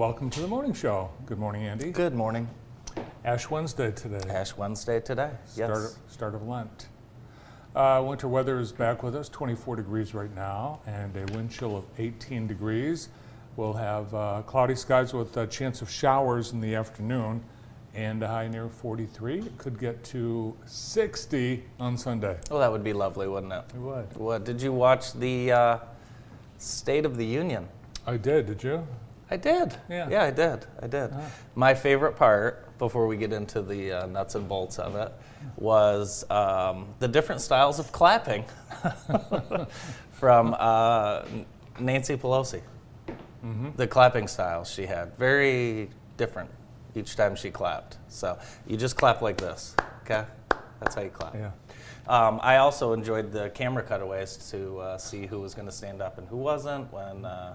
Welcome to the morning show. Good morning, Andy. Good morning. Ash Wednesday today. Ash Wednesday today. Start, Yes. start of Lent. Uh, winter weather is back with us, 24 degrees right now, and a wind chill of 18 degrees. We'll have uh, cloudy skies with a chance of showers in the afternoon, and a high near 43. It could get to 60 on Sunday. Well, that would be lovely, wouldn't it? It would. What did you watch the uh, State of the Union? I did. Did you? I did. Yeah. Yeah, I did. I did. My favorite part, before we get into the uh, nuts and bolts of it, was um, the different styles of clapping from uh, Nancy Pelosi. The clapping styles she had, very different each time she clapped. So you just clap like this, okay? That's how you clap. Yeah. Um, I also enjoyed the camera cutaways to uh, see who was going to stand up and who wasn't. When uh,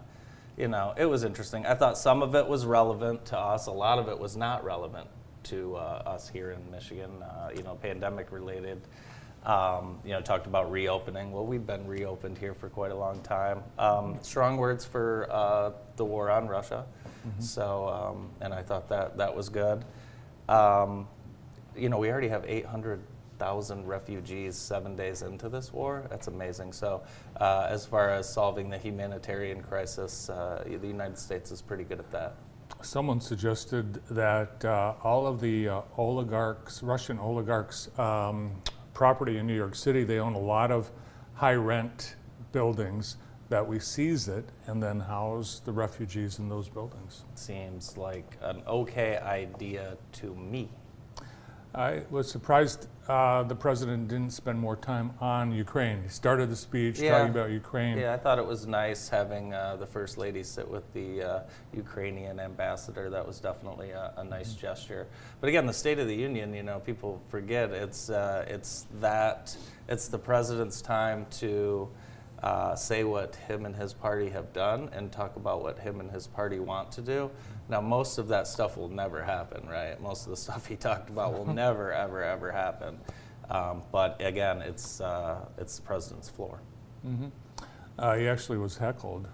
you know, it was interesting. I thought some of it was relevant to us. A lot of it was not relevant to uh, us here in Michigan. Uh, you know, pandemic related. Um, you know, talked about reopening. Well, we've been reopened here for quite a long time. Um, strong words for uh, the war on Russia. So, um, and I thought that that was good. Um, you know, we already have 800,000 refugees seven days into this war. That's amazing. So, uh, as far as solving the humanitarian crisis, uh, the United States is pretty good at that. Someone suggested that uh, all of the uh, oligarchs, Russian oligarchs, um, property in New York City, they own a lot of high rent buildings, that we seize it and then house the refugees in those buildings. Seems like an okay idea to me. I was surprised uh, the president didn't spend more time on Ukraine. He started the speech Yeah. talking about Ukraine. Yeah, I thought it was nice having uh, the First Lady sit with the uh, Ukrainian ambassador. That was definitely a, a nice gesture. But again, the State of the Union, you know, people forget it's, uh, it's that, it's the president's time to uh, say what him and his party have done and talk about what him and his party want to do. Now, most of that stuff will never happen, right? Most of the stuff he talked about will never, ever, ever happen. Um, but again, it's, uh, it's the president's floor. Uh, he actually was heckled.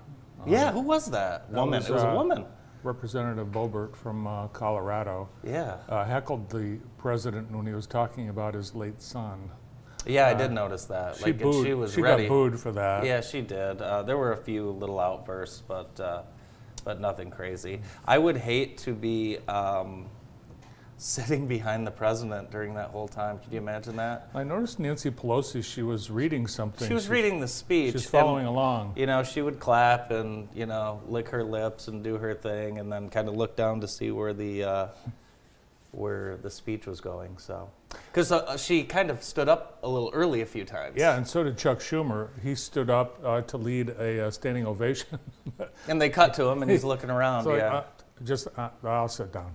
Yeah, who was that? Woman. was, it was a uh, woman. Representative Boebert from uh, Colorado Yeah. uh, heckled the president when he was talking about his late son. Yeah, I did notice that. uh, She like, and booed. she was she ready. got booed for that. Yeah, she did. Uh, there were a few little outbursts, but uh, but nothing crazy. I would hate to be um, sitting behind the president during that whole time. Could you imagine that? I noticed Nancy Pelosi. She was reading something. She was reading the speech. She's and, following along. You know, she would clap and you know lick her lips and do her thing, and then kind of look down to see where the uh, where the speech was going. So, because uh, she kind of stood up a little early a few times. Yeah, and so did Chuck Schumer. He stood up uh, to lead a uh, standing ovation. And they cut to him, and he's looking around. so yeah. uh, just uh, I'll sit down.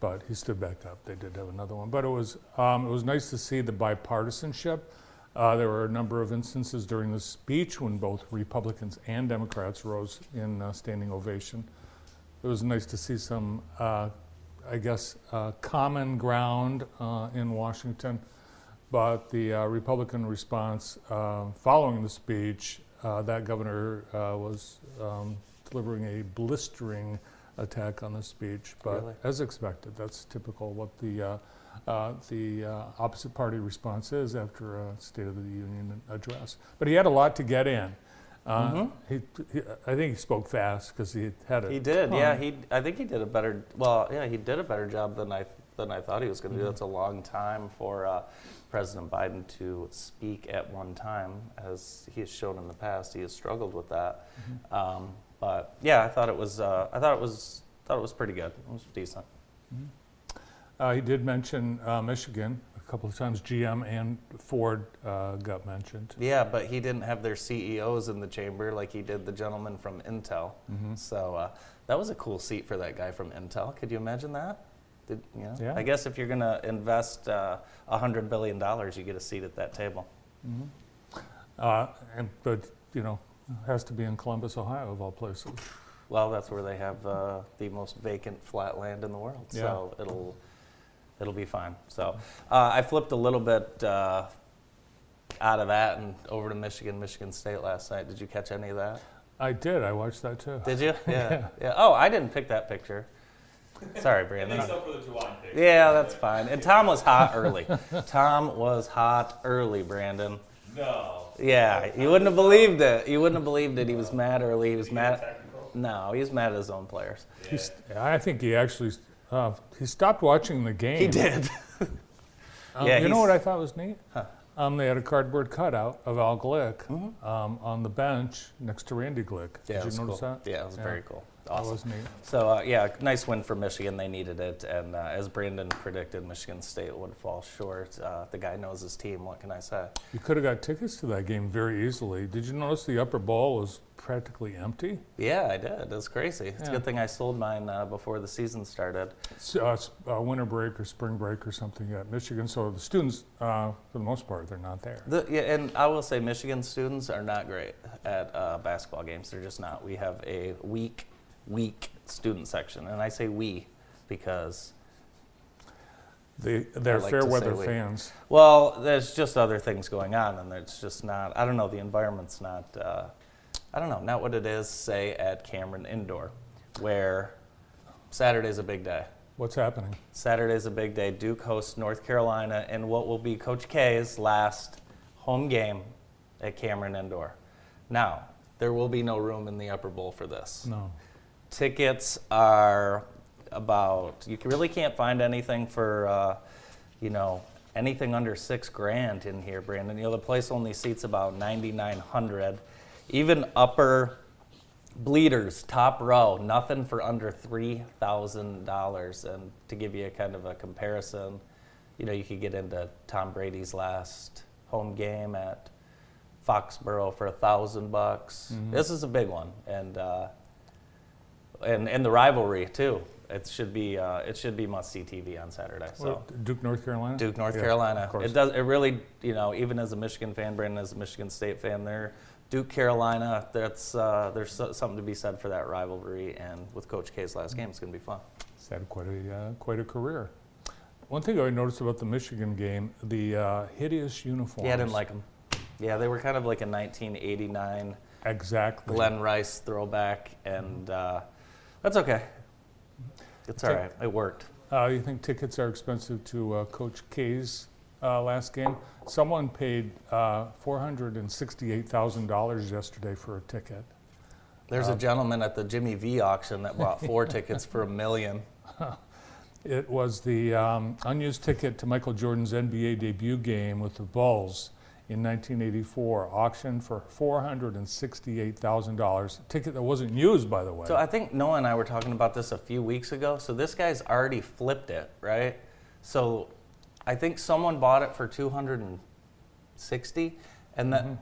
But he stood back up. They did have another one, but it was um, it was nice to see the bipartisanship. Uh, there were a number of instances during the speech when both Republicans and Democrats rose in uh, standing ovation. It was nice to see some, uh, I guess, uh, common ground uh, in Washington. But the uh, Republican response uh, following the speech, uh, that governor uh, was um, delivering a blistering attack on the speech. But Really? as expected, that's typical what the uh, uh, the uh, opposite party response is after a State of the Union address. But he had a lot to get in. Uh, he, he, I think he spoke fast because he had a. He did, yeah. He, I think he did a better. Well, yeah, he did a better job than I than I thought he was going to do. That's a long time for uh, President Biden to speak at one time, as he has shown in the past. He has struggled with that. Um, but yeah, I thought it was. Uh, I thought it was. Thought it was pretty good. It was decent. Uh, he did mention uh, Michigan a couple of times. GM and Ford uh, got mentioned. Yeah, but he didn't have their CEOs in the chamber like he did the gentleman from Intel. So uh, that was a cool seat for that guy from Intel. Could you imagine that? Did, you know? Yeah. I guess if you're going to invest uh, $100 billion, you get a seat at that table. Uh, and, but, you know, it has to be in Columbus, Ohio, of all places. Well, that's where they have uh, the most vacant flat land in the world, so it'll it'll be fine. So uh, I flipped a little bit uh, out of that and over to Michigan, Michigan State last night. Did you catch any of that? I did. I watched that too. Did you? Yeah. Yeah. yeah. Oh, I didn't pick that picture. Sorry, Brandon. Except for the Juwan pick. Yeah, that's fine. And Tom was hot early. Tom was hot early, Brandon. No. Yeah, you wouldn't have believed it. You wouldn't have believed it. He was mad early. He was mad. No, he was mad at his own players. He's, I think he actually uh, he stopped watching the game. He did. Um, Yeah, you know what I thought was neat? Huh. Um, they had a cardboard cutout of Al Glick Mm-hmm. um, on the bench next to Randy Glick. Yeah, Did you notice cool. that? Yeah, it was Yeah. very cool. That Awesome. was neat. So uh, yeah, nice win for Michigan. They needed it, and uh, as Brandon predicted, Michigan State would fall short. Uh, the guy knows his team. What can I say? You could have got tickets to that game very easily. Did you notice the upper bowl was practically empty? Yeah, I did. It was crazy. It's a good thing I sold mine uh, before the season started. S- uh, uh, winter break or spring break or something at Michigan. So the students, uh, for the most part, they're not there. The, yeah, and I will say Michigan students are not great at uh, basketball games. They're just not. We have a weak, weak student section, and I say we because They, they're like fair weather we. fans. well, there's just other things going on, and it's just not. I don't know. The environment's not. Uh, I don't know. Not what it is. Say at Cameron Indoor, where Saturday's a big day. What's happening? Saturday's a big day. Duke hosts North Carolina in what will be Coach K's last home game at Cameron Indoor. Now, there will be no room in the upper bowl for this. No. Tickets are about, you really can't find anything for, uh, you know, anything under six grand in here, Brandon. You know, the place only seats about 9,900. Even upper bleeders, top row, nothing for under $3,000. And to give you a kind of a comparison, you know, you could get into Tom Brady's last home game at Foxborough for a thousand bucks. This is a big one, and uh, and and the rivalry too. It should be uh, it should be must see TV on Saturday. So. Well, Duke, North Carolina? Duke, North Yeah, Carolina. Of course. It does. It really, you know, even as a Michigan fan, Brandon, as a Michigan State fan, there, Duke, Carolina. That's uh, there's something to be said for that rivalry, and with Coach K's last game, it's going to be fun. He's had quite a, uh, quite a career. One thing I noticed about the Michigan game, the uh, hideous uniforms. Yeah, I didn't like them. Yeah, they were kind of like a 1989 Exactly. Glen Rice throwback, and uh, that's okay. It's all Tick- right. It worked. Uh, you think tickets are expensive to uh, Coach K's uh, last game? Someone paid uh, $468,000 yesterday for a ticket. There's Uh, a gentleman at the Jimmy V auction that bought four tickets for a million. It was the um, unused ticket to Michael Jordan's NBA debut game with the Bulls in 1984, auctioned for $468,000. A ticket that wasn't used, by the way. So I think Noah and I were talking about this a few weeks ago. So this guy's already flipped it, right? So I think someone bought it for 260 and that Mhm.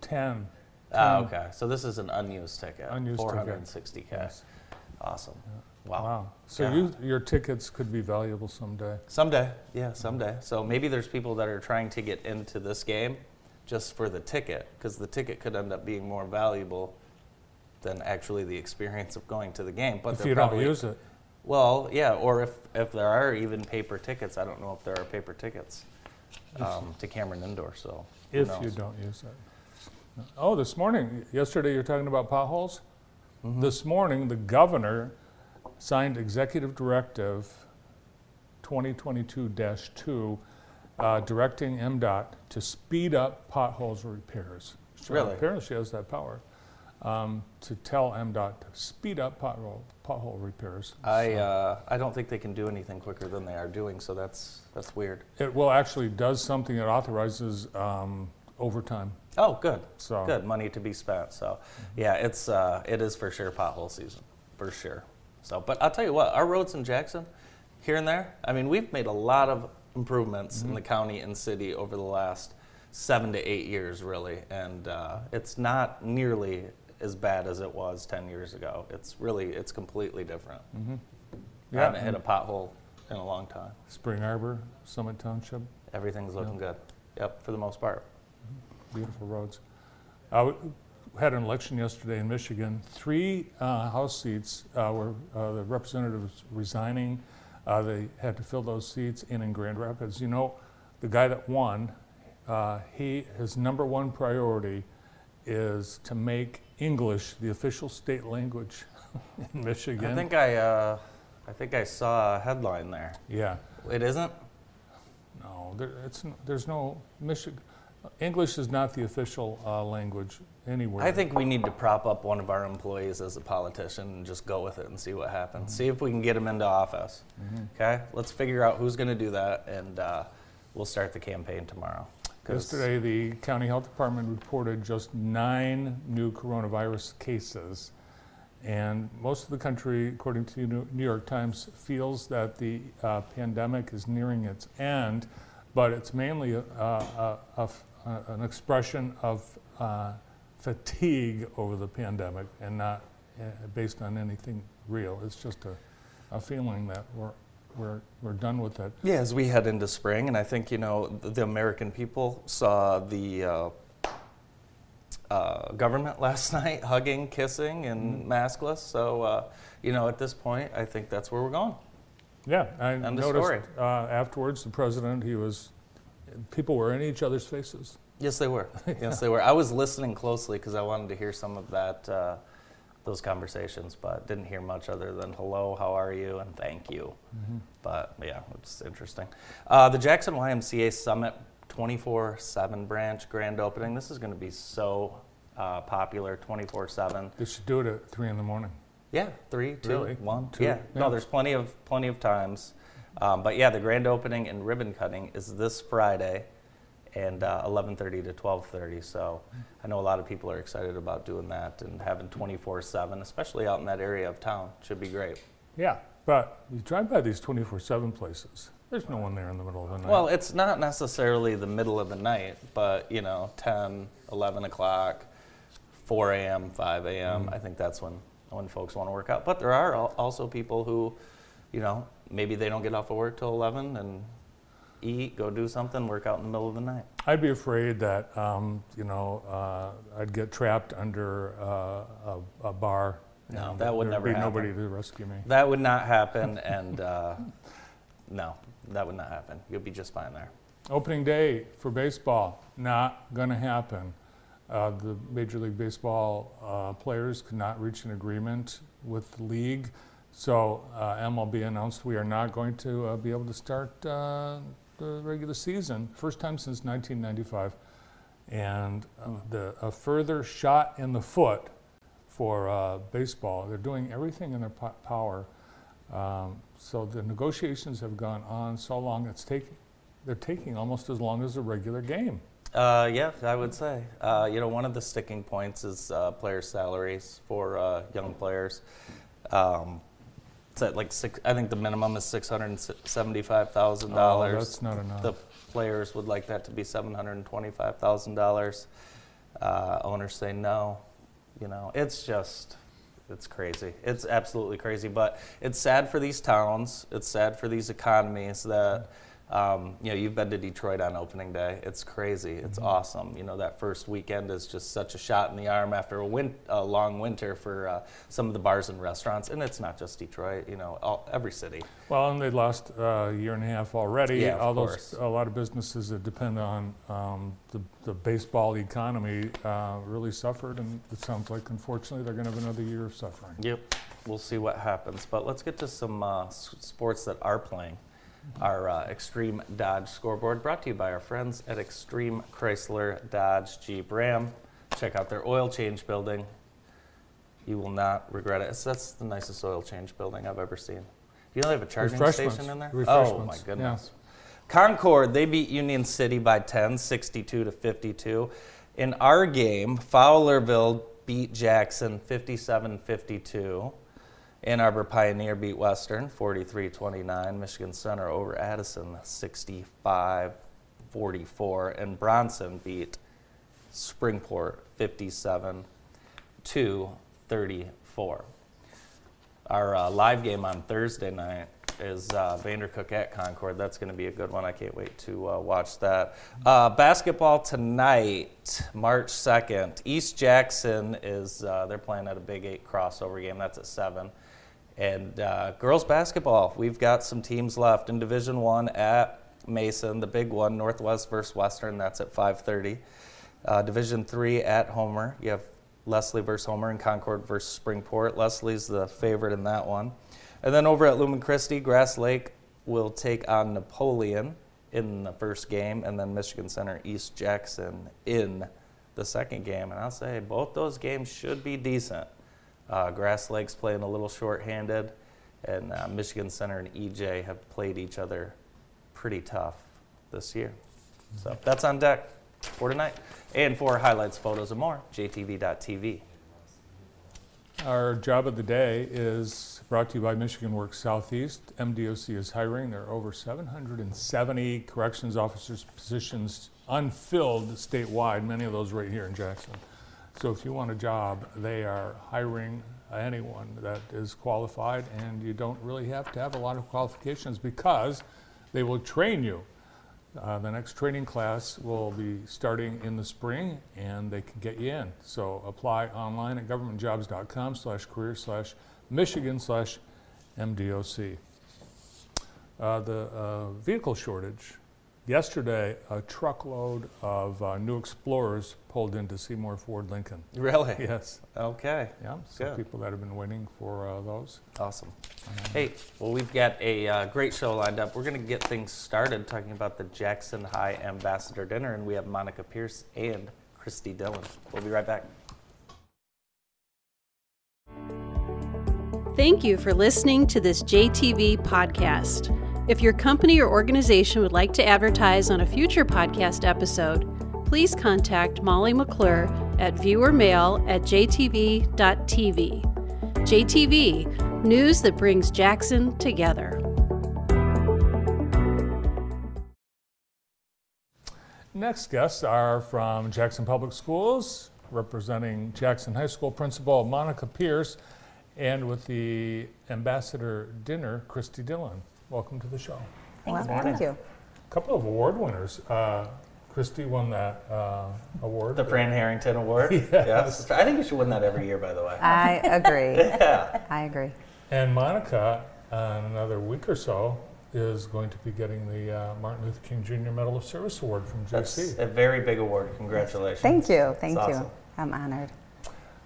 Ten. Ah, okay. So this is an unused ticket. Unused ticket. 460k. Yes. Awesome. Wow. Wow. So Yeah. you, your tickets could be valuable someday. Someday. Yeah, someday. So maybe there's people that are trying to get into this game just for the ticket because the ticket could end up being more valuable than actually the experience of going to the game. But if you don't probably- use it. Well, yeah, or if, if there are even paper tickets, I don't know if there are paper tickets um, to Cameron Indoor, so If you don't use it. Oh, this morning, yesterday you're talking about potholes? Mhm. This morning, the governor signed Executive Directive 2022-2, uh, directing MDOT to speed up potholes repairs. So Really? Apparently she has that power, um, to tell MDOT to speed up pothole, pothole repairs. I, So uh, I don't think they can do anything quicker than they are doing, so that's, that's weird. It will actually does something that authorizes um, overtime, Oh, good, so. good, money to be spent, so, yeah, it's, uh, it is for sure pothole season, for sure. So, but I'll tell you what, our roads in Jackson, here and there, I mean, we've made a lot of improvements in the county and city over the last seven to eight years, really, and uh, it's not nearly as bad as it was 10 years ago. It's really, it's completely different. Mhm. I Yeah, haven't hit a pothole in a long time. Spring Arbor, Summit Township, Everything's looking good. Yep, for the most part. beautiful roads. I w- had an election yesterday in Michigan. Three uh, House seats uh, were, uh, the representatives resigning. Uh, They had to fill those seats in in Grand Rapids. You know, the guy that won uh, he, his number one priority is to make English the official state language in Michigan. I think I, uh, I think I saw a headline there. Yeah, It isn't. no, there, it's, there's no, Michigan, English is not the official uh, language anywhere. I think we need to prop up one of our employees as a politician and just go with it and see what happens. See if we can get him into office. Mhm. Okay, let's figure out who's going to do that, and uh, we'll start the campaign tomorrow. Yesterday, the county health department reported just nine new coronavirus cases. And most of the country, according to New New York Times, feels that the uh, pandemic is nearing its end, but it's mainly a, a, a- a f- a- an expression of uh, fatigue over the pandemic and not uh, based on anything real. It's just a, a feeling that we're, we're, we're done with it. Yeah, as we head into spring, and I think you know the, American people saw the uh, uh, government last night hugging, kissing, and maskless. So uh, you know, at this point, I think that's where we're going. Yeah, I End noticed uh, afterwards, the president, he was, people were in each other's faces. Yes, they were. Yes, they were. I was listening closely because I wanted to hear some of that, uh, those conversations, but didn't hear much other than "Hello, how are you?" and "Thank you." But yeah, it's interesting. Uh, the Jackson YMCA Summit 24/7 branch grand opening. This is going to be so uh, popular 24/7. They should do it at three in the morning. Yeah, three, two, Really? one. Two, Yeah. yeah. no, there's plenty of plenty of times. Um, but yeah, the grand opening and ribbon cutting is this Friday, and uh, 11:30 to 12:30. So I know a lot of people are excited about doing that and having 24/7, especially out in that area of town. Should be great. Yeah, but you drive by these 24/7 places. There's no one there in the middle of the night. Well, it's not necessarily the middle of the night, but you know, 10, 11 o'clock, 4 a.m., 5 a.m. I think that's when when folks want to work out. But there are al- also people who, you know, maybe they don't get off of work till 11 and eat, go do something, work out in the middle of the night. I'd be afraid that um, you know uh, I'd get trapped under uh, a, a bar. No, that would there'd never be happen. nobody to rescue me. That would not happen, and uh, no, that would not happen. You'll be just fine there. Opening day for baseball, not going to happen. Uh, the Major League Baseball uh, players could not reach an agreement with the league, so uh, MLB announced we are not going to uh, be able to start uh, the regular season, first time since 1995. And uh, the, a further shot in the foot for uh, baseball. They're doing everything in their po- power. Um, so the negotiations have gone on so long, it's taking, they're taking almost as long as a regular game. Uh, yeah, I would say. Uh, you know, one of the sticking points is uh, player salaries for uh, young players. Um, it's at like six. I think the minimum is six hundred seventy-five thousand Oh, dollars. that's not enough. The players would like that to be seven hundred twenty-five thousand dollars. Uh, owners say no. You know, it's just, it's crazy. It's absolutely crazy. But it's sad for these towns. It's sad for these economies that, um, you know, you've been to Detroit on opening day. It's crazy. It's Mm-hmm. awesome. You know, that first weekend is just such a shot in the arm after a, win- a long winter for uh, some of the bars and restaurants. And it's not just Detroit. You know, all, every city. Well, and they lost uh, a year and a half already. Yeah, of All those, course. a lot of businesses that depend on um, the, the baseball economy uh, really suffered, and it sounds like unfortunately they're going to have another year of suffering. Yep, we'll see what happens. But let's get to some uh, s- sports that are playing. Our uh, Extreme Dodge scoreboard brought to you by our friends at Extreme Chrysler Dodge Jeep Ram. Check out their oil change building. You will not regret it. It's, that's the nicest oil change building I've ever seen. You know they have a charging station in there? Oh my yeah. goodness. Concord, they beat Union City by 10, 62 to 52. In our game, Fowlerville beat Jackson 57 52. Ann Arbor Pioneer beat Western 43 29. Michigan Center over Addison 65 44. And Bronson beat Springport 57 to 34. Our uh, live game on Thursday night is uh, Vandercook at Concord. That's going to be a good one. I can't wait to uh, watch that. Uh, basketball tonight, March 2nd. East Jackson is, uh, they're playing at a Big Eight crossover game. That's at 7. And uh, girls basketball, we've got some teams left in Division One at Mason, the big one, Northwest versus Western. That's at 5:30. Uh, Division three at Homer. You have Leslie versus Homer and Concord versus Springport. Leslie's the favorite in that one. And then over at Lumen Christi, Grass Lake will take on Napoleon in the first game, and then Michigan Center East Jackson in the second game. And I'll say both those games should be decent. Uh, Grass Lake's playing a little short-handed, and uh, Michigan Center and EJ have played each other pretty tough this year. So that's on deck for tonight. And for highlights, photos, and more, jtv.tv. Our job of the day is brought to you by Michigan Works Southeast. MDOC is hiring. There are over 770 corrections officers positions unfilled statewide, many of those right here in Jackson. So if you want a job, they are hiring anyone that is qualified, and you don't really have to have a lot of qualifications because they will train you. Uh, the next training class will be starting in the spring, and they can get you in. So apply online at governmentjobs.com slash career slash Michigan slash MDOC. Uh, the uh, vehicle shortage. Yesterday, a truckload of uh, new Explorers pulled into Seymour Ford Lincoln. Really? Yes, Okay. yeah, so Good. people that have been waiting for uh, those. Awesome. Hey, well, we've got a uh, great show lined up. We're going to get things started talking about the Jackson High Ambassador Dinner, and we have Monica Pierce and Christy Dillon. We'll be right back. Thank you for listening to this JTV podcast. If your company or organization would like to advertise on a future podcast episode, please contact Molly McClure at viewermail at jtv.tv. JTV, news that brings Jackson together. Next guests are from Jackson Public Schools, representing Jackson High School Principal Monica Pierce, and with the Ambassador Dinner, Christy Dillon. Welcome to the show. Well, thank you. A couple of award winners. Uh, Christy won that uh, award. The Fran Harrington Award. Yes. I think you should win that every year, by the way. I agree. yeah. I agree. And Monica, uh, in another week or so, is going to be getting the uh, Martin Luther King Jr. Medal of Service Award from That's JC. a very big award. Congratulations. Thank you. Thank It's you. awesome. I'm honored.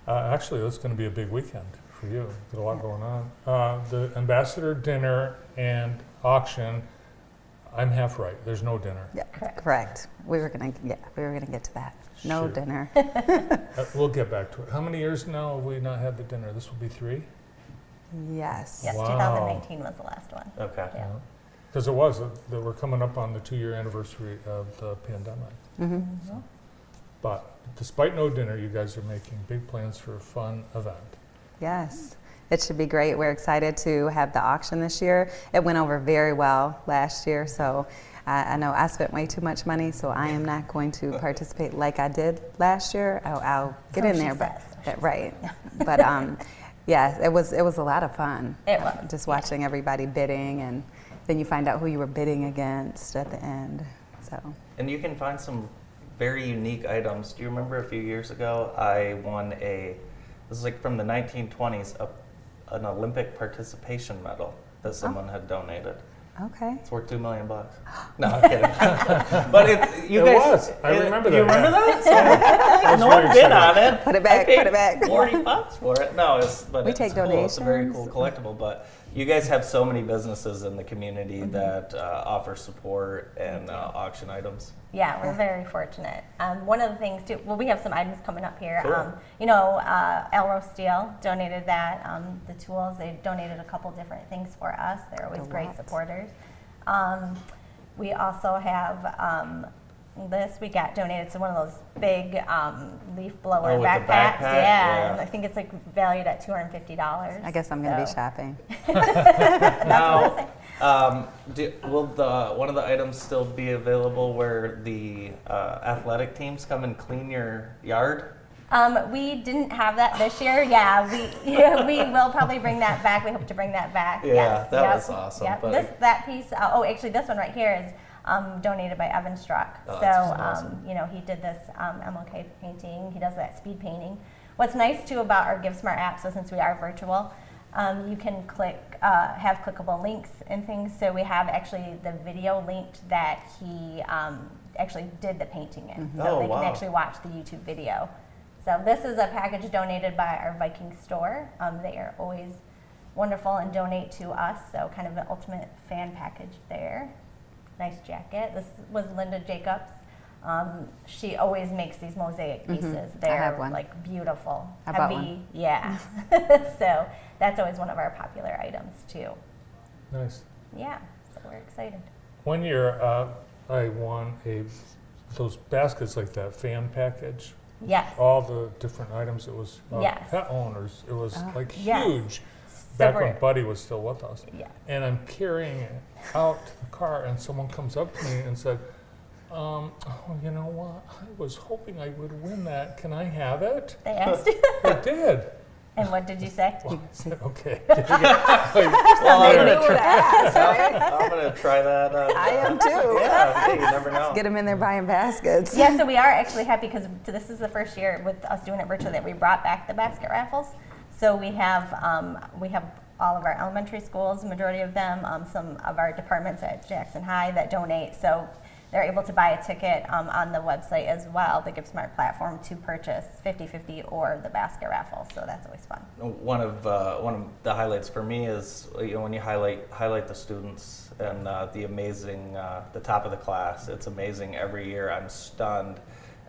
Uh, actually, it's going to be a big weekend for you. Got a lot going on. Uh, the ambassador dinner and auction. I'm half right. There's no dinner. Yeah, correct. We were gonna, yeah, we were gonna get to that. No Sure. dinner. Uh, we'll get back to it. How many years now have we not had the dinner? This will be three. yes. Yes, Wow. 2019 was the last one. Okay. Yeah. Because it was. Uh, that we're coming up on the two-year anniversary of the pandemic. Mm-hmm. But despite no dinner, you guys are making big plans for a fun event. Yes. It should be great. We're excited to have the auction this year. It went over very well last year, so I, I know I spent way too much money, so I am not going to participate like I did last year. I'll, I'll get So in she there, but says. but- right. but um, yeah, it was it was a lot of fun. It was, just watching everybody bidding, and then you find out who you were bidding against at the end. So And you can find some very unique items. Do you remember a few years ago I won a, this is like from the 1920s, a, an Olympic participation medal that oh. someone had donated. okay. It's worth two million bucks. No, I'm kidding. but it, you It guys, was. I remember that. You remember yeah. that? So, no very one bid on it. Put it I back, paid put it back. Forty bucks for it. No, it's but We it's take cool. It's a very cool collectible. But you guys have so many businesses in the community Mm-hmm. that uh, offer support and uh, auction items. Yeah, we're very fortunate. Um, one of the things too, well, we have some items coming up here. Cool. Um, you know, uh, Alro Steel donated that. Um, the tools, they donated a couple different things for us. They're always great supporters. Um, we also have um, this. We got donated to one of those big um, leaf blower Oh, backpacks. backpack? Yeah, Yeah. I think it's like valued at two hundred fifty dollars. I guess I'm going to be shopping. Now, um, do, will the one of the items still be available where the uh, athletic teams come and clean your yard? Um, we didn't have that this year. Yeah, we yeah, we will probably bring that back. We hope to bring that back. Yeah, yes, that yep, was awesome, Yep. This that piece. Uh, oh, actually, this one right here is um, donated by Evan Struck. Oh, so um, awesome. you know he did this um, MLK painting. He does that speed painting. What's nice too about our GiveSmart app, so since we are virtual, Um, you can click, uh, have clickable links and things. So we have actually the video linked that he um, actually did the painting in. So Oh, they wow. can actually watch the YouTube video. So this is a package donated by our Viking store. Um, they are always wonderful and donate to us. So kind of an ultimate fan package there. Nice jacket. This was Linda Jacobs. Um, she always makes these mosaic pieces. Mm-hmm. They're have one. like beautiful, I heavy. one. Yeah. so that's always one of our popular items too. Nice. Yeah. So we're excited. One year, uh, I won a, those baskets like that, fan package, Yes. all the different items. It was uh, Yes. pet owners. It was like Yes. huge. So Back we're- when Buddy was still with us. yeah. And I'm carrying it out to the car, and someone comes up to me and said, um, oh, you know what? I was hoping I would win that. Can I have it? They asked you. I did. and what did you say? Well, I said, okay. Well, I'm, gonna try, that. I'm gonna try that. Uh, I am too. Yeah, hey, you never know. Get them in there buying baskets. yeah, so we are actually happy because this is the first year with us doing it virtually that we brought back the basket raffles. So we have um, we have all of our elementary schools, majority of them, um, some of our departments at Jackson High that donate. So they're able to buy a ticket um, on the website as well, the GiveSmart platform, to purchase 50-50 or the basket raffle. So that's always fun. One of uh, one of the highlights for me is you know when you highlight highlight the students and uh, the amazing uh, the top of the class. It's amazing every year. I'm stunned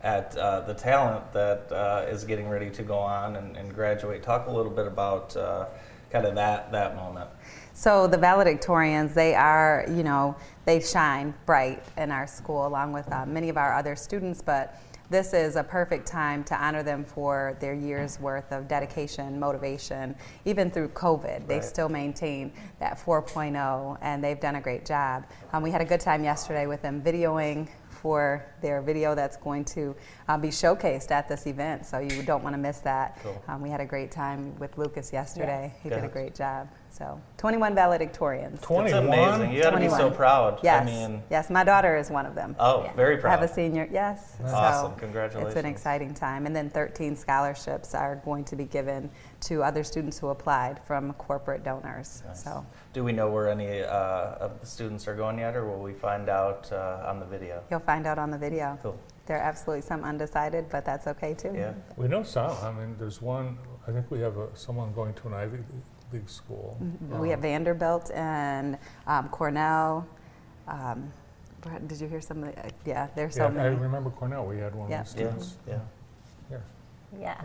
at uh, the talent that uh, is getting ready to go on and, and graduate. Talk a little bit about uh, kind of that that moment. So the valedictorians, they are, you know, they shine bright in our school along with uh, many of our other students, but this is a perfect time to honor them for their year's worth of dedication, motivation. Even through COVID, they've still maintained that 4.0 and they've done a great job. Um, we had a good time yesterday with them videoing for their video that's going to uh, be showcased at this event, so you don't want to miss that. Cool. Um, we had a great time with Lucas yesterday. He did a great job. So 21 valedictorians. It's 21? amazing. You got to be so proud. Yes. I mean, yes, my daughter is one of them. oh, Yeah. very I proud. have a senior, yes. Awesome. So Congratulations. It's an exciting time. And then 13 scholarships are going to be given to other students who applied from corporate donors. Nice. So Do we know where any uh, of the students are going yet, or will we find out uh, on the video? you'll find out on the video. Cool. There are absolutely some undecided, but that's okay too. Yeah. We know some. I mean, there's one, I think we have a, someone going to an Ivy League school. Mhm. We have Um, Vanderbilt and um, Cornell. Um, did you hear some of the, uh, yeah, there's so Yeah, I remember Cornell, we had one Yeah. of the Yeah. students. Yeah. Here. Yeah.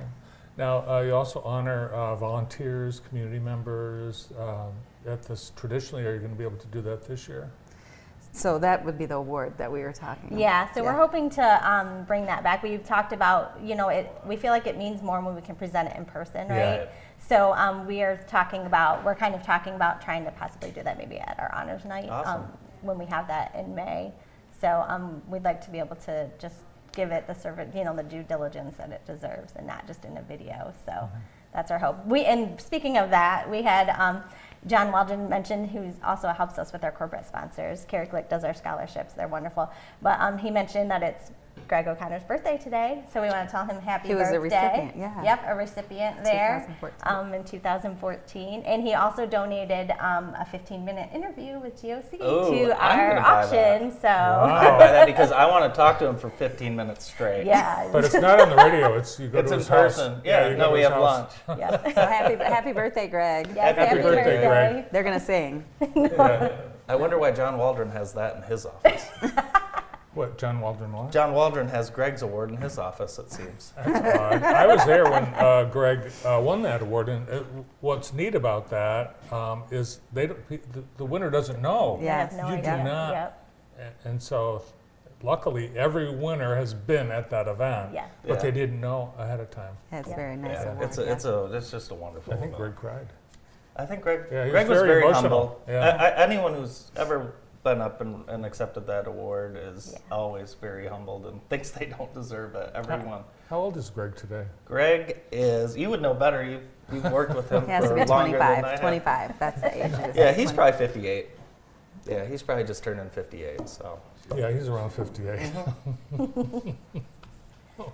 Now, uh, you also honor uh, volunteers, community members. Um, at this traditionally, are you going to be able to do that this year? So that would be the award that we were talking about. Yeah, so we're hoping to um, bring that back. We've talked about, you know, it. We feel like it means more when we can present it in person, right? Yeah. So um, we are talking about, we're kind of talking about trying to possibly do that maybe at our honors night Awesome. um, when we have that in May. So um, we'd like to be able to just give it the service, you know, the due diligence that it deserves, and not just in a video. So that's our hope. We and speaking of that, we had. Um, John Waldron mentioned, who also helps us with our corporate sponsors. Carrie Glick does our scholarships; they're wonderful. But um, he mentioned that it's Greg O'Connor's birthday today, so we want to tell him happy He was a birthday. recipient, yeah. Yep, a recipient there 2014. um, in 2014, and he also donated um, a 15-minute interview with GOC Ooh, to I'm our gonna buy that. auction. So I'd buy that because I want to talk to him for 15 minutes straight. yeah, But it's not on the radio, it's, you go It's to in his house. person. Yeah, you no, we have house. lunch. yeah. So happy, happy birthday, Greg. Yes, Happy birthday, Greg. They're going to sing. Yeah. I wonder why John Waldron has that in his office. What, John Waldron what? John Waldron has Greg's award in his office, it seems. That's odd. I was there when uh, Greg uh, won that award, and it, what's neat about that um, is they don't, the, the winner doesn't know. I have Yes. no You do idea. not. Yep. And, and so, luckily, every winner has been at that event. Yes. But Yeah. they didn't know ahead of time. That's Yeah. very nice. Yeah, award, it's a, yeah. it's a, it's just a wonderful. I think event. Greg cried. I think Greg. Yeah, he Greg was was very very humble. Yeah. I, I, anyone who's ever been up and, and accepted that award is Yeah. always very humbled and thinks they don't deserve it. Everyone. How old is Greg today? Greg is. You would know better. You've you've worked with him He has to for be longer than I 25. have. 25. That's the age. Yeah, he's 20. probably 58. Yeah, he's probably just turned in 58. So. Yeah, he's around 58. Mm-hmm. Oh,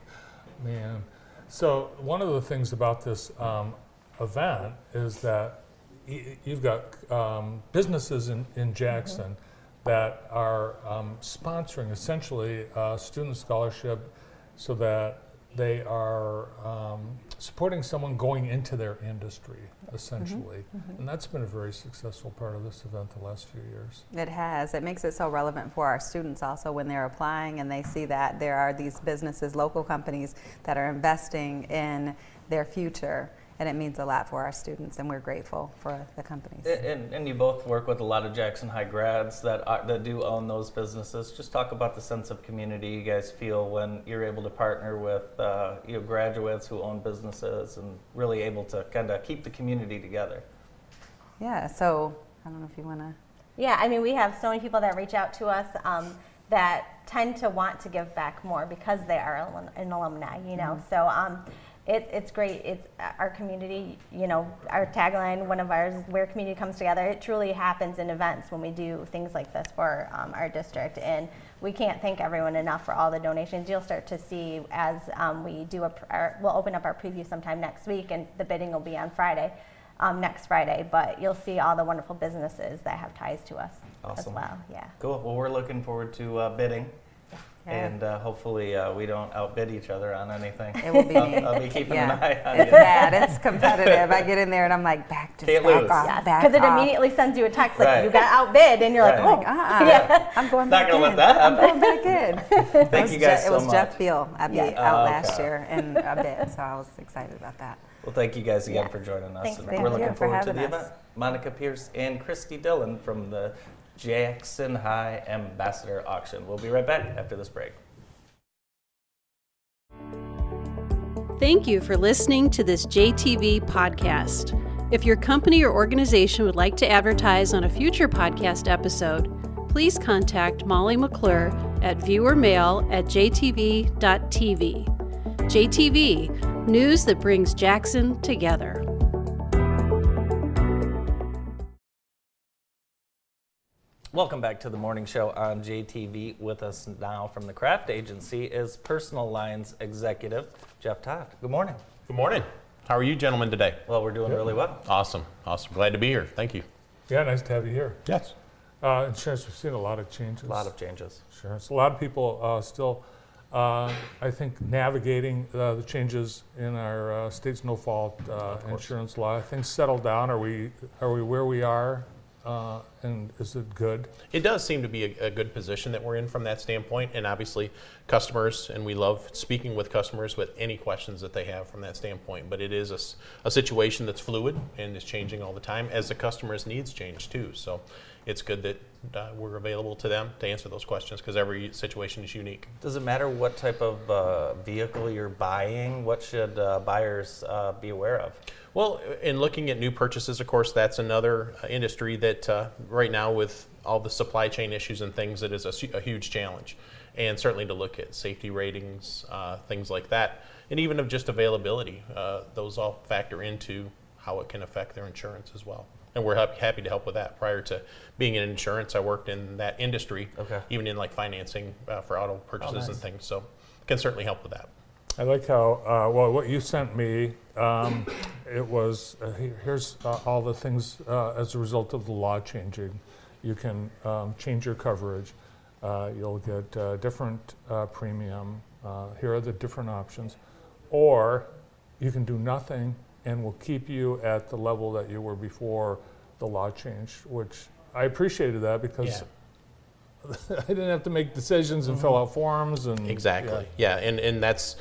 Man. So, one of the things about this um, event is that y- you've got um, businesses in, in Jackson that are um, sponsoring essentially a student scholarship so that they are um, supporting someone going into their industry, essentially. And that's been a very successful part of this event the last few years. It has. It makes it so relevant for our students also when they're applying and they see that there are these businesses, local companies that are investing in their future. And it means a lot for our students, and we're grateful for the companies. And, and you both work with a lot of Jackson High grads that are, that do own those businesses. Just talk about the sense of community you guys feel when you're able to partner with uh, you know graduates who own businesses and really able to kind of keep the community together. Yeah, so I don't know if you want to. Yeah, I mean, we have so many people that reach out to us um, that tend to want to give back more because they are an alumni, you know. So um, it, it's great. It's our community, you know, our tagline, one of ours, where community comes together. It truly happens in events when we do things like this for um, our district. And we can't thank everyone enough for all the donations. You'll start to see as um, we do a, pr- our, we'll open up our preview sometime next week, and the bidding will be on Friday um, next Friday, but you'll see all the wonderful businesses that have ties to us Awesome. as well. Yeah. Cool. Well, we're looking forward to uh, bidding, Yeah. and uh, hopefully uh, we don't outbid each other on anything. It will be me. I'll, I'll be keeping Yeah. an eye on it. It's you. bad. It's competitive. I get in there and I'm like, back to Can't back lose. off, Yes, because it immediately sends you a text like Right. you got outbid, and you're Right. like, oh, Uh-uh. I'm going Not back gonna let in. that I'm going back in. It Thank was you Je- guys It was much. Jeff Beal. I beat Yeah. out Oh, last year and a bid, so I was excited about that. Well, thank you guys again Yes. for joining us. Thanks and for we're having looking us. for forward to the us. event. Monica Pierce and Christy Dillon from the Jackson High Ambassador Auction. We'll be right back after this break. Thank you for listening to this JTV podcast. If your company or organization would like to advertise on a future podcast episode, please contact Molly McClure at viewermail at jtv.tv. JTV, news that brings Jackson together. Welcome back to the morning show on JTV. With us now from the Craft Agency is Personal Lines Executive Jeff Todd. Good morning. Good morning. How are you gentlemen today? Well, we're doing really well. Awesome. Awesome. Glad to be here. Thank you. Yeah, nice to have you here. Yes. Uh, insurance, we've seen a lot of changes. A lot of changes. insurance. A lot of people uh, still, uh, I think, navigating uh, the changes in our uh, state's no-fault uh, insurance law. Things settled down. Are we are we where we are? Uh, and is it good? It does seem to be a, a good position that we're in from that standpoint, and obviously, customers, and we love speaking with customers with any questions that they have from that standpoint. But it is a situation that's fluid and is changing all the time as the customer's needs change too. So it's good that uh, we're available to them to answer those questions because every situation is unique. Does it matter what type of uh, vehicle you're buying? What should uh, buyers uh, be aware of? Well, in looking at new purchases, of course, that's another uh, industry that uh, right now, with all the supply chain issues and things, that is a, a huge challenge. And certainly to look at safety ratings, uh, things like that, and even of just availability, uh, those all factor into how it can affect their insurance as well. And we're happy, happy to help with that. Prior to being in insurance, I worked in that industry, Okay. even in like financing uh, for auto purchases and nice. things. So can certainly help with that. I like how, uh, well, what you sent me, um, it was, uh, here's uh, all the things uh, as a result of the law changing. You can um, change your coverage. Uh, You'll get uh, different uh, premium. Uh, Here are the different options. Or you can do nothing and we'll keep you at the level that you were before the law changed, which I appreciated that because I didn't have to make decisions and fill out forms and. Exactly. Yeah, and, and that's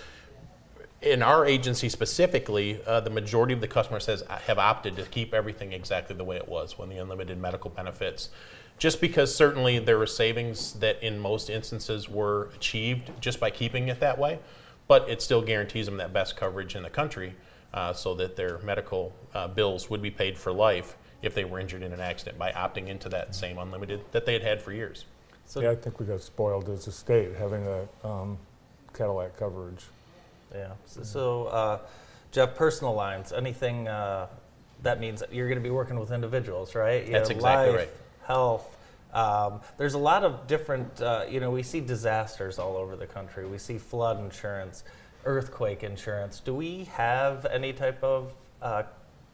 in our agency specifically. Uh, the majority of the customers has have opted to keep everything exactly the way it was when the unlimited medical benefits. Just because certainly there were savings that in most instances were achieved just by keeping it that way, but it still guarantees them that best coverage in the country, uh, so that their medical uh, bills would be paid for life if they were injured in an accident by opting into that same unlimited that they had had for years. So, Yeah, I think we got spoiled as a state having a um, Cadillac coverage. Yeah. So, so uh, Jeff, personal lines, anything uh, that means that you're going to be working with individuals, right? You That's know, exactly life, right. Health. Um, there's a lot of different, uh, you know, we see disasters all over the country. We see flood insurance, earthquake insurance. Do we have any type of uh,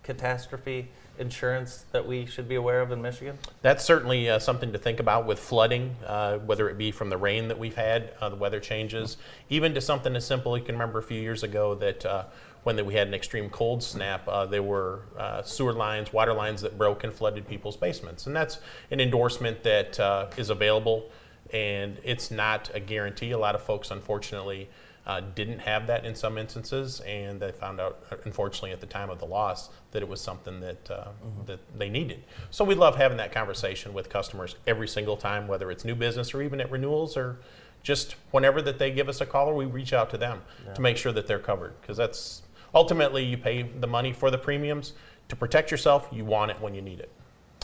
catastrophe insurance that we should be aware of in Michigan? That's certainly uh, something to think about with flooding, uh, whether it be from the rain that we've had, uh, the weather changes, even to something as simple. You can remember a few years ago that uh, when we had an extreme cold snap, uh, there were uh, sewer lines, water lines that broke and flooded people's basements, and that's an endorsement that is available, and it's not a guarantee. A lot of folks, unfortunately. Uh, didn't have that in some instances, and they found out, uh, unfortunately, at the time of the loss, that it was something that uh, that they needed. So we love having that conversation with customers every single time, whether it's new business or even at renewals or just whenever that they give us a call or we reach out to them to make sure that they're covered. Because that's ultimately you pay the money for the premiums to protect yourself. You want it when you need it.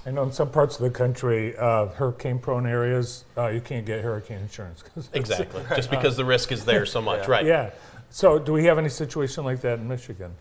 I know in some parts of the country, uh, hurricane-prone areas, uh, you can't get hurricane insurance. Exactly. just because the risk is there so much, right? Yeah. So do we have any situation like that in Michigan?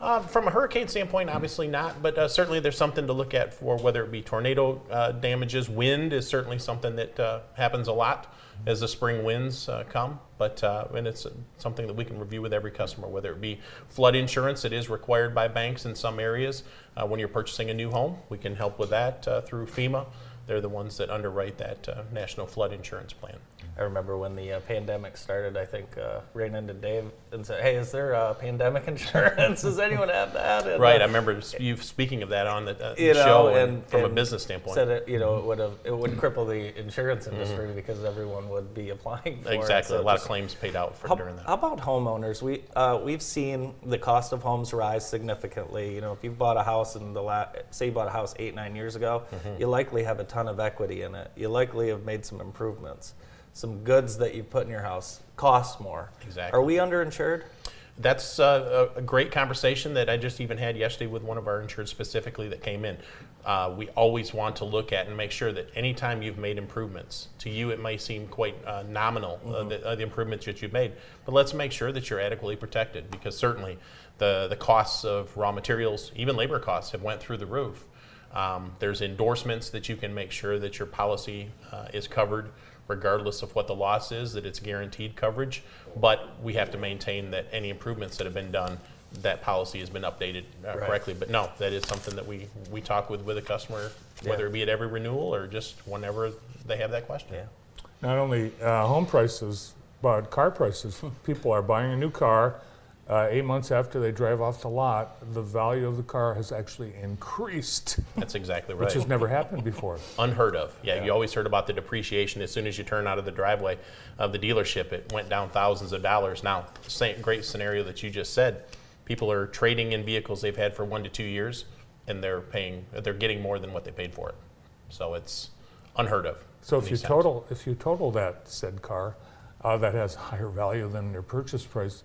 Uh, from a hurricane standpoint, obviously not, but uh, certainly there's something to look at for whether it be tornado uh, damages. Wind is certainly something that uh, happens a lot as the spring winds uh, come, but uh, and it's something that we can review with every customer, whether it be flood insurance. It is required by banks in some areas. Uh, when you're purchasing a new home, we can help with that uh, through FEMA. They're the ones that underwrite that uh, national flood insurance plan. I remember when the uh, pandemic started, I think uh, ran into Dave and said, "Hey, is there uh, pandemic insurance? Does anyone have that?" And, Right, uh, I remember you speaking of that on the, uh, you know, show and, and from a business standpoint. said it, you know, it would have it would cripple the insurance industry because everyone would be applying for it. Mm-hmm. Exactly, So a lot of claims paid out for How, during that. how about homeowners? We uh, we've seen the cost of homes rise significantly. You know, if you bought a house in the la- say you bought a house eight nine years ago, Mm-hmm. you likely have a ton of equity in it. You likely have made some improvements. Some goods that you put in your house cost more. Exactly. Are we underinsured? That's uh, a, a great conversation that I just even had yesterday with one of our insureds specifically that came in. Uh, we always want to look at and make sure that anytime you've made improvements, to you it may seem quite uh, nominal, uh, the, uh, the improvements that you've made, but let's make sure that you're adequately protected because certainly the, the costs of raw materials, even labor costs, have went through the roof. Um, there's endorsements that you can make sure that your policy uh, is covered regardless of what the loss is, that it's guaranteed coverage. But we have to maintain that any improvements that have been done, that policy has been updated uh, Right. correctly. But no, that is something that we, we talk with, with a customer, whether Yeah. it be at every renewal or just whenever they have that question. Yeah. Not only uh, home prices, but car prices. People are buying a new car. Uh, eight months after they drive off the lot, the value of the car has actually increased, That's exactly right. which has never happened before. unheard of. Yeah, you always heard about the depreciation as soon as you turn out of the driveway of the dealership. It went down thousands of dollars. Now, same great scenario that you just said. People are trading in vehicles they've had for one to two years, and they're paying, they're getting more than what they paid for it. So it's unheard of. So if you times. total, if you total that said car, uh, that has higher value than your purchase price,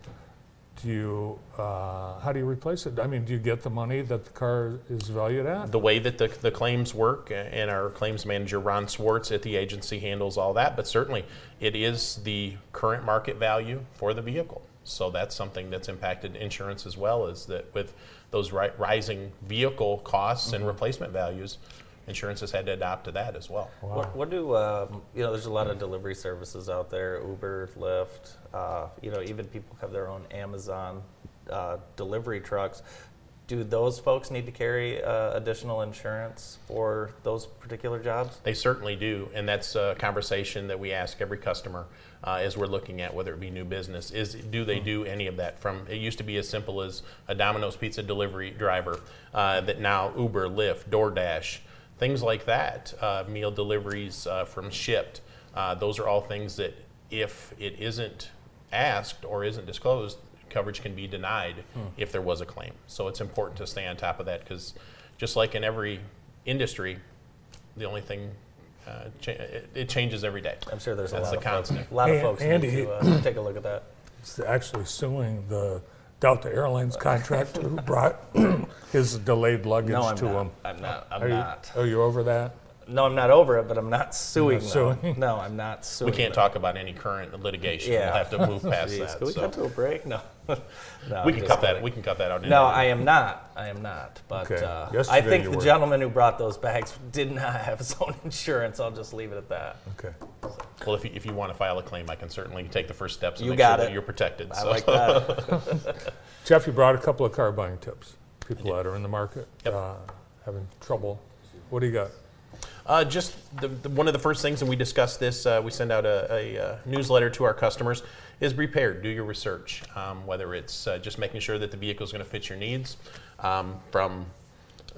do you, uh, how do you replace it? I mean, do you get the money that the car is valued at? the way that the, the claims work, and our claims manager Ron Swartz at the agency handles all that, but certainly it is the current market value for the vehicle. So that's something that's impacted insurance as well, is that with those ri- rising vehicle costs and replacement values, insurance has had to adapt to that as well. What, what do um, you know? There's a lot of delivery services out there: Uber, Lyft. Uh, you know, even people have their own Amazon uh, delivery trucks. Do those folks need to carry uh, additional insurance for those particular jobs? They certainly do, and that's a conversation that we ask every customer uh, as we're looking at whether it be new business. Is do they do any of that? From it used to be as simple as a Domino's pizza delivery driver, uh, that now Uber, Lyft, DoorDash, things like that, uh, meal deliveries uh, from Shipt. Uh, those are all things that if it isn't asked or isn't disclosed, coverage can be denied if there was a claim. So it's important to stay on top of that because just like in every industry, the only thing uh, cha- it, it changes every day. I'm sure there's a lot the of folks, a lot of folks Andy- need to uh, take a look at that. It's actually suing the Delta Airlines contractor who brought his delayed luggage No, I'm to not. him. I'm not. I'm Are you, not. are you over that? No, I'm not over it, but I'm not suing not them. suing? No, I'm not suing. We can't them. talk about any current litigation. Yeah. We'll have to move past Jeez, that. Can we so. cut to a break? No. no we I'm can just cut that. We can cut that out. No. I am not. I am not. But Okay. uh, I think the were. gentleman who brought those bags did not have his own insurance. I'll just leave it at that. Okay. Well, if you, if you want to file a claim, I can certainly take the first steps and You make got sure it. that you're protected. I so. like that. Jeff, you brought a couple of car buying tips. people that are in the market Yep. uh, having trouble. What do you got? Uh, just the, the, one of the first things, and we discuss this, uh, we send out a, a, uh newsletter to our customers, is be prepared, do your research. Um, whether it's uh, just making sure that the vehicle is going to fit your needs, um, from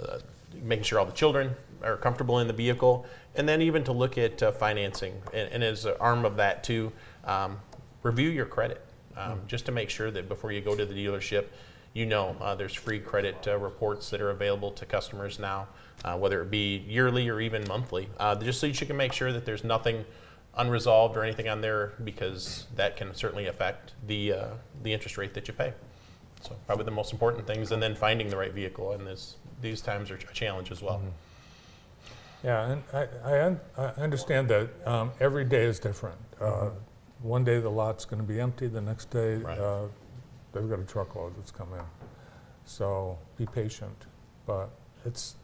uh, making sure all the children are comfortable in the vehicle, and then even to look at uh, financing. And, and as an arm of that, too, um, review your credit, um, just to make sure that before you go to the dealership, you know uh, there's free credit uh, reports that are available to customers now, uh, whether it be yearly or even monthly, uh, just so you can make sure that there's nothing unresolved or anything on there because that can certainly affect the uh, the interest rate that you pay. So probably the most important things, and then finding the right vehicle in this these times are a challenge as well. Yeah, and I, I, un- I understand that um, every day is different. Uh, one day the lot's going to be empty, the next day Right. uh, they've got a truckload that's come in. So be patient. But it's,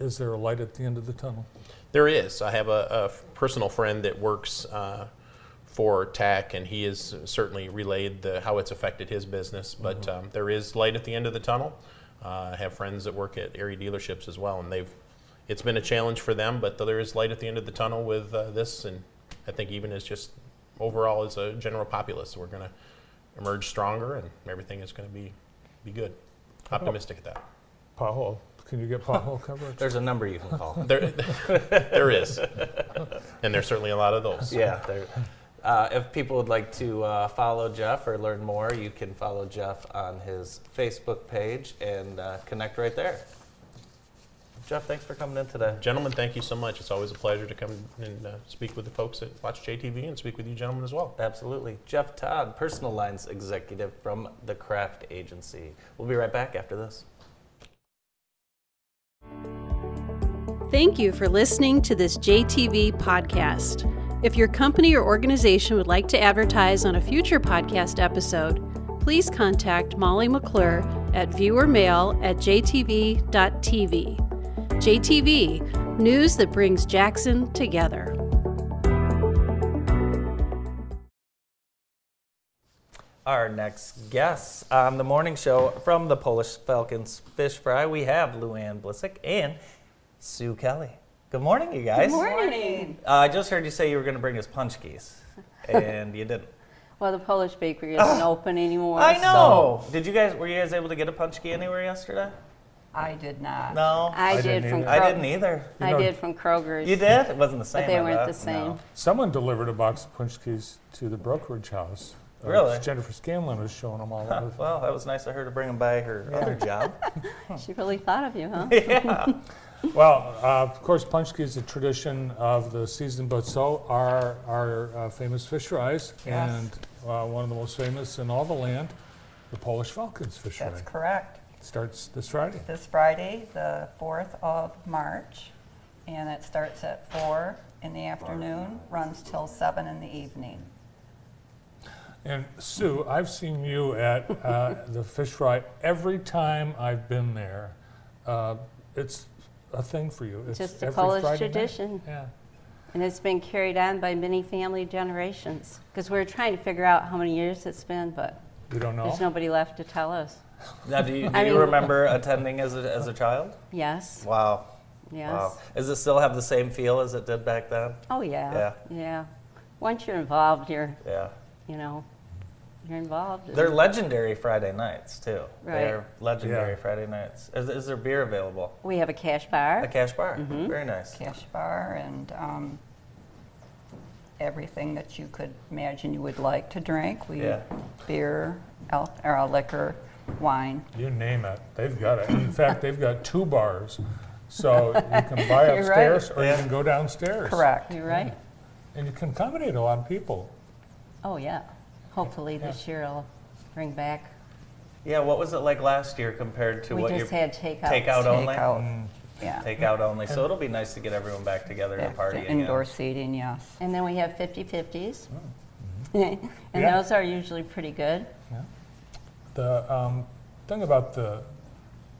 is there a light at the end of the tunnel? There is. I have a personal friend that works uh, for TAC, and he has certainly relayed the, how it's affected his business. But um, there is light at the end of the tunnel. Uh, I have friends that work at area dealerships as well, and they've. It's been a challenge for them, but there is light at the end of the tunnel with uh, this, and I think even as just overall as a general populace, we're going to emerge stronger, and everything is going to be be good. Optimistic at that. Pothole, can you get pothole coverage? There's a number you can call. There, there is, and there's certainly a lot of those. yeah. there- Uh, if people would like to uh, follow Jeff or learn more, you can follow Jeff on his Facebook page and uh, connect right there. Jeff, thanks for coming in today. Gentlemen, thank you so much. It's always a pleasure to come and uh, speak with the folks that watch JTV and speak with you gentlemen as well. Absolutely. Jeff Todd, Personal Lines Executive from the Craft Agency. We'll be right back after this. Thank you for listening to this JTV podcast. If your company or organization would like to advertise on a future podcast episode, please contact Molly McClure at viewermail at jtv.tv. JTV, news that brings Jackson together. Our next guests on the morning show from the Polish Falcons Fish Fry, we have Luann Blisick and Sue Kelly. Good morning, you guys. Good morning. Uh, I just heard you say you were going to bring us paczkis, and you didn't. Well, the Polish bakery isn't open anymore. I so know. Did you guys? Were you guys able to get a paczki anywhere yesterday? I did not. No, I, I did from either. I didn't either. I know- did from Kroger's. You did? It wasn't the same. But they I weren't bet. the same. No. Someone delivered a box of paczkis to the brokerage house. Uh, Really? Jennifer Scanlon was showing them all over. Well, that was nice of her to bring them by her other job. She really thought of you, huh? yeah. Well, uh, of course, paczki is a tradition of the season, but so are our uh, famous fish fries, Yes. and uh, one of the most famous in all the land, the Polish Falcons fish That's fry. correct. Starts this Friday. This Friday, the 4th of March, and it starts at 4 in the afternoon, runs till 7 in the evening. And Sue, I've seen you at uh, the fish fry every time I've been there. Uh, it's a thing for you. It's Just a every Polish Friday night. tradition. Yeah. And it's been carried on by many family generations. Because we're trying to figure out how many years it's been, but We don't know? there's nobody left to tell us. Now, do you, do I you mean- remember attending as a, as a child? Yes, Wow. yes. Wow. Does it still have the same feel as it did back then? Oh, yeah. Yeah. Yeah. Once you're involved, you're, Yeah. you know, you're involved. They're legendary Friday nights too. Right. They're legendary Yeah. Friday nights. Is, is there beer available? we have a cash bar. A cash bar. Mm-hmm. Very nice. Cash bar and um, everything that you could imagine you would like to drink. We Yeah. beer, al- or uh, liquor, wine. You name it, they've got it. In fact, they've got two bars. So you can buy You're right. upstairs or you can go downstairs. Correct. You're right. And you can accommodate a lot of people. Oh, yeah. Hopefully this year I'll bring back. Yeah. What was it like last year compared to We what just you had takeout. takeout only? Takeout, yeah. Takeout only. So it'll be nice to get everyone back together Yeah, and party the again. Indoor seating, yes. And then we have 50-50s. Oh. and Yeah. those are usually pretty good. The um, thing about the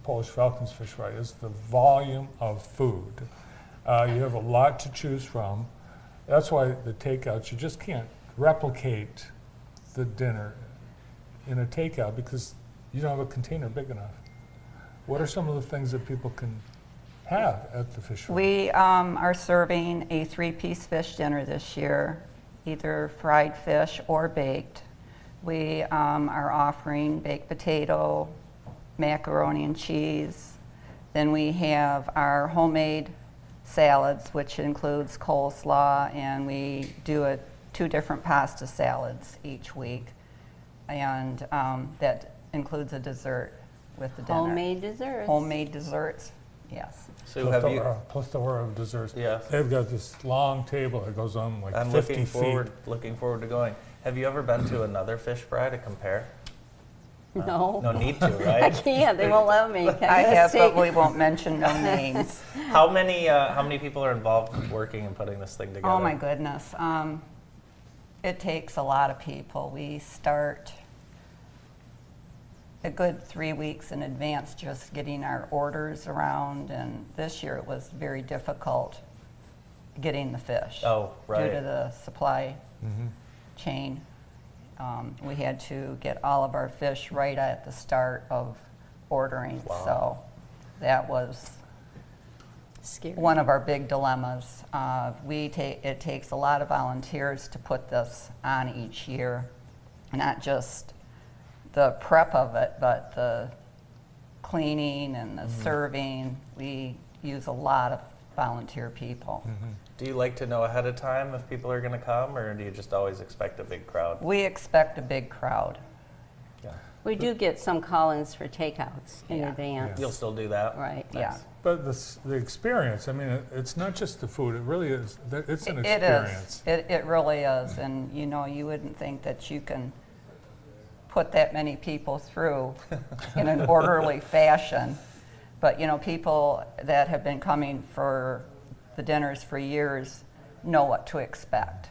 Polish Falcons fish fry is the volume of food. Uh, you have a lot to choose from. That's why the takeouts, you just can't replicate the dinner in a takeout because you don't have a container big enough. What are some of the things that people can have at the fish? We um, are serving a three-piece fish dinner this year, either fried fish or baked. We um, are offering baked potato, macaroni and cheese. Then we have our homemade salads, which includes coleslaw, and we do a, two different pasta salads each week. And um, that includes a dessert with the dinner. Homemade desserts. Homemade desserts, yes. Sue, have you? Plethora- Plethora of desserts. Yeah. They've got this long table that goes on like I'm 50 looking feet. forward, looking forward to going. Have you ever been to another fish fry to compare? No. No need to, right? I can't. They won't let me. I have, but we won't mention no names. how many uh, how many people are involved working and putting this thing together? Oh my goodness. Um, it takes a lot of people. We start a good three weeks in advance just getting our orders around, and this year it was very difficult getting the fish. Oh, right. Due to the supply chain. Um, we had to get all of our fish right at the start of ordering, Wow. so that was Scary. one of our big dilemmas. Uh, we take, it takes a lot of volunteers to put this on each year, not just the prep of it, but the cleaning and the Mm-hmm. serving. We use a lot of volunteer people. Mm-hmm. Do you like to know ahead of time if people are going to come, or do you just always expect a big crowd? We expect a big crowd. Yeah. We do get some call-ins for takeouts in Yeah. advance. You'll still do that, Right. Yeah. But the, the experience, I mean, it- it's not just the food, it really is, it's an It experience. is. It, it really is. And, you know, you wouldn't think that you can put that many people through in an orderly fashion. But, you know, people that have been coming for the dinners for years know what to expect.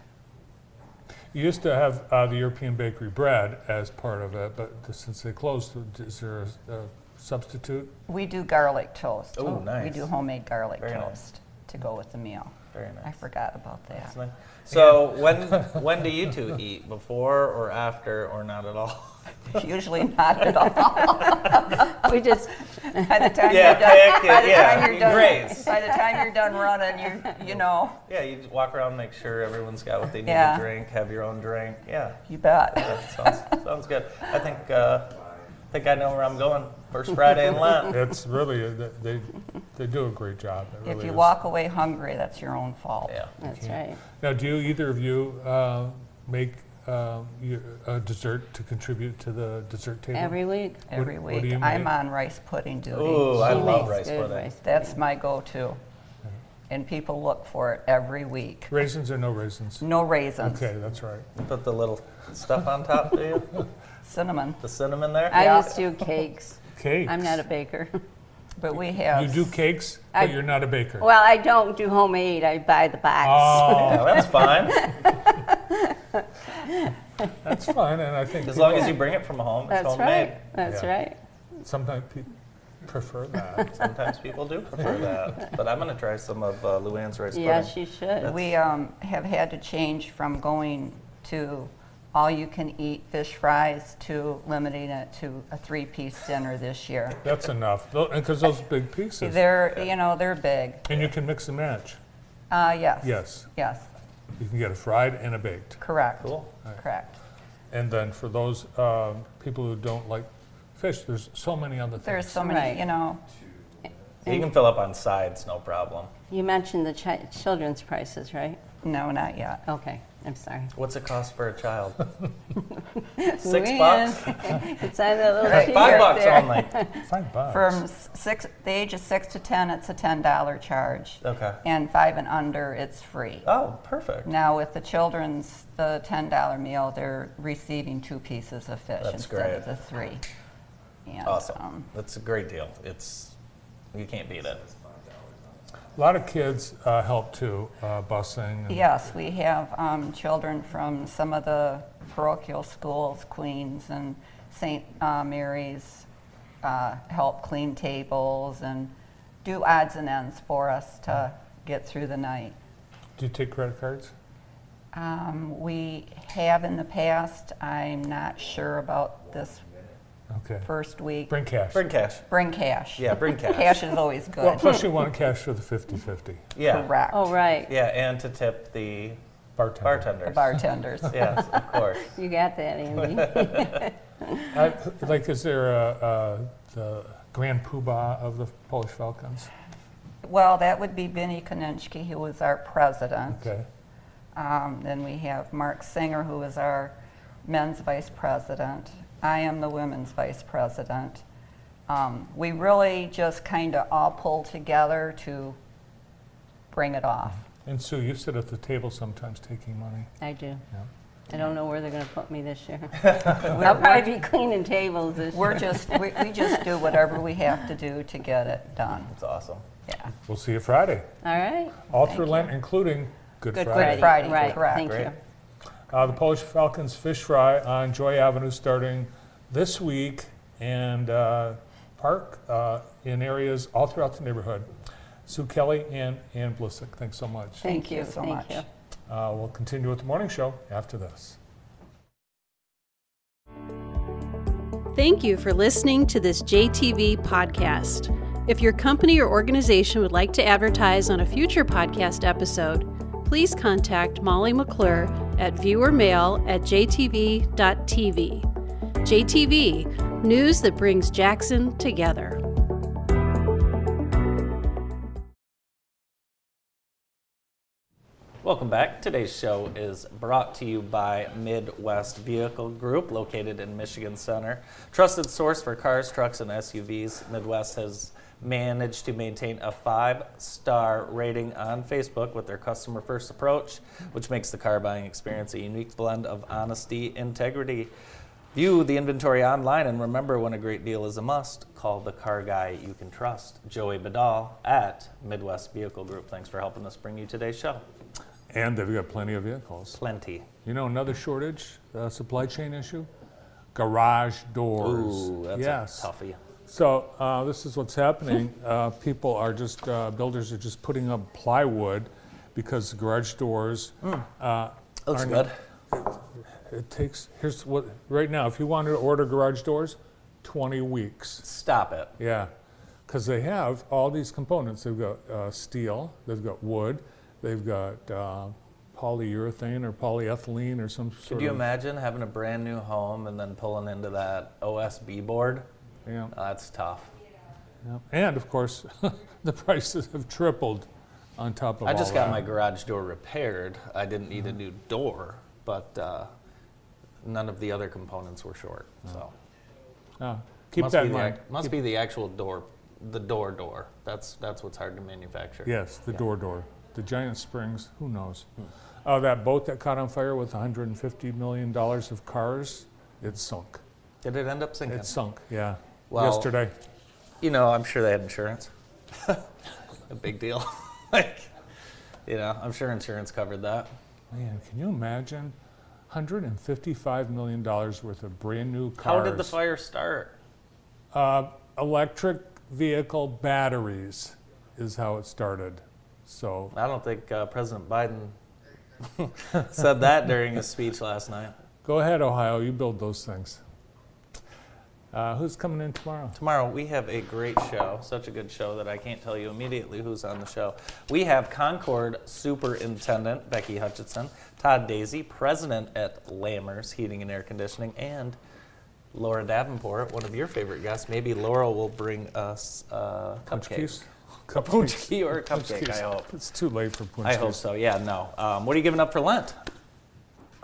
You used to have uh, the European bakery bread as part of it, but since they closed, is there a, a substitute? We do garlic toast. Ooh, We nice. do homemade garlic Very nice. toast to go with the meal. Very nice. I forgot about that. That's nice. So when when do you two eat? Before or after, or not at all? Usually not at all. We just, By the time Yeah, you're done, pick it, by the yeah, time you're done, graze. by the time you're done running, you you know, Yeah, you just walk around, make sure everyone's got what they need Yeah. to drink, have your own drink. Yeah, you bet. that sounds, sounds good. I think uh, I think I know where I'm going. First Friday in Lent. It's really, they, they do a great job. It If really you is. walk away hungry, that's your own fault. Yeah. that's right. Now, do you, either of you uh, make uh, you- a dessert to contribute to the dessert table? Every week. Every What- what do week, you I'm make? on rice pudding duty. Ooh, I She love makes rice good pudding. rice That's my go-to. And people look for it every week. Raisins or no raisins? No raisins, Okay, that's right. Put the little stuff on top, do you? cinnamon, The cinnamon there. I Yeah. just do cakes. Cakes. I'm not a baker. but we have. You do cakes, I- but you're not a baker. Well, I don't do homemade. I buy the box. Oh, Yeah, that's fine. that's fine, and I think As long as you bring it from home, it's That's homemade. right. That's Yeah. right. sometimes people prefer that. Sometimes people do prefer that. But I'm going to try some of uh, Luann's rice pudding. Yes, you should. We um, have had to change from going to all-you-can-eat fish fries to limiting it to a three-piece dinner this year. That's enough, because those big pieces, They're, you know, they're big. and you can mix and match. Uh, yes. Yes, Yes, you can get a fried and a baked. correct. Cool. Correct. And then for those um, people who don't like fish, there's so many other things. There's so many, Right. you know, You can fill up on sides, no problem. You mentioned the chi- children's prices, right? no, not yet. Okay, I'm sorry. What's it cost for a child? Six Luann, bucks? It's on that little Right, sheet Five right bucks there. only. Five bucks. From s- six, the age of six to 10, it's a $10 charge. Okay. And five and under, it's free. Oh, perfect. Now, with the children's, the $10 meal, they're receiving two pieces of fish That's instead of great. the three. And, Awesome. um, That's a great deal. It's you can't beat it. A lot of kids uh, help too, uh, busing. and- Yes, we have um, children from some of the parochial schools, Queens and St. uh, Mary's, uh, help clean tables and do odds and ends for us to get through the night. Do you take credit cards? Um, we have in the past. I'm not sure about this Okay. first week. Bring cash. Bring cash. Bring cash. Yeah, bring cash. Cash is always Well, good. plus you want cash for the 50-50 Yeah. Correct. Oh, right. Yeah, and to tip the bartender. bartenders. The bartenders. yes, of course. You got that, Andy. I- Like, is there a, a- the grand poobah of the Polish Falcons? Well, that would be Vinny Koninsky, who is our president. Okay. Um, Then we have Mark Singer, who is our men's vice president. I am the women's vice president. Um, We really just kind of all pull together to bring it off. And Sue, you sit at the table sometimes taking money. I do. Yeah. I don't know where they're going to put me this year. I'll probably be cleaning tables this. We're just, we we just do whatever we have to do to get it done. It's awesome. Yeah. We'll see you Friday, All right. all through Lent, including Good Friday, Good Friday. Friday, Right, correct. thank Great. you. Uh, the Polish Falcons Fish Fry on Joy Avenue starting this week and uh, park uh, in areas all throughout the neighborhood. Sue Kelly and Ann Blissick, thanks so much. Thank you so thank much. you. Uh, we'll continue with the morning show after this. Thank you for listening to this JTV podcast. If your company or organization would like to advertise on a future podcast episode, please contact Molly McClure at viewermail at jtv.tv. JTV, news that brings Jackson together. Welcome back. Today's show is brought to you by Midwest Vehicle Group, located in Michigan Center. Trusted source for cars, trucks, and SUVs. Midwest has managed to maintain a five star rating on Facebook with their customer first approach, which makes the car buying experience a unique blend of honesty, integrity. View the inventory online and remember when a great deal is a must, call the car guy you can trust, Joey Badal at Midwest Vehicle Group. Thanks for helping us bring you today's show. And they've got plenty of vehicles. Plenty. You know, another shortage, uh, supply chain issue? Garage doors. Ooh, that's yes. a toughie. So uh, this is what's happening. Uh, people are just uh, builders are just putting up plywood because the garage doors. Uh, Looks are good. It takes here's what right now. If you wanted to order garage doors, 20 weeks. Stop it. Yeah, because they have all these components. They've got uh, steel, they've got wood, they've got uh, polyurethane or polyethylene or some sort Could you of. imagine having a brand new home and then pulling into that OSB board? Yeah. Uh, That's tough. yeah. And of course, the prices have tripled on top of I just got that. my garage door repaired. I didn't need a new door, but uh, none of the other components were short. So Ah, keep must that in the, mind. ac- must be the actual door, the door door. That's that's what's hard to manufacture. Yes, the Yeah. door door. The giant springs, who knows? Hmm. Uh, that boat that caught on fire with $150 million of cars, it sunk. Did it end up sinking? It sunk, yeah. Well- Yesterday. you know, I'm sure they had insurance. a big deal. like, you know, I'm sure insurance covered that. Man, can you imagine? $155 million worth of brand new cars. How did the fire start? Uh, electric vehicle batteries is how it started. So, I don't think uh, President Biden said that during his speech last night. go ahead, Ohio, you build those things. Uh, who's coming in tomorrow? Tomorrow we have a great show, such a good show that I can't tell you immediately who's on the show. We have Concord Superintendent Becky Hutchinson, Todd Daisy, President at Lammers Heating and Air Conditioning, and Laura Davenport, one of your favorite guests. Maybe Laura will bring us a Punch cupcake. paczki or a cupcake. I hope. It's too late for punch I hope so, yeah, no. Um, what are you giving up for Lent?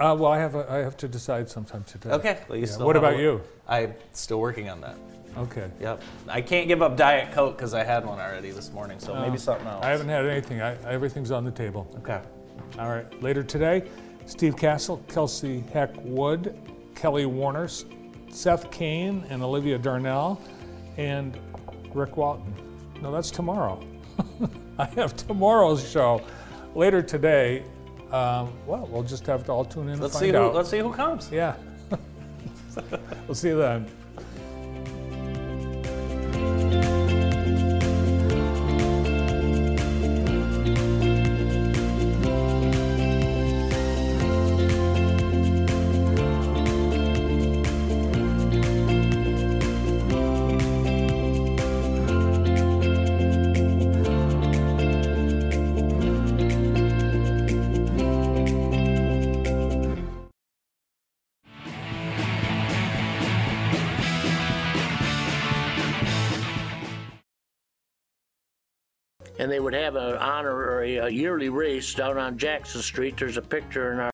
Uh, well, I have, a, I have to decide sometime today. Okay. Well, you Yeah. still What have a- about you? I'm still working on that. Okay. Yep. I can't give up Diet Coke because I had one already this morning, so maybe Oh, something else. I haven't had anything. I, everything's on the table. Okay. All right. Later today, Steve Castle, Kelsey Heck Wood, Kelly Warner, Seth Kane, and Olivia Darnell, and Rick Walton. No, that's tomorrow. I have tomorrow's show. Later today, um, well, we'll just have to all tune in Let's see find who. out. Let's see who comes. yeah. we'll see you then. Would have an honor or a, a yearly race down on Jackson Street. There's a picture in our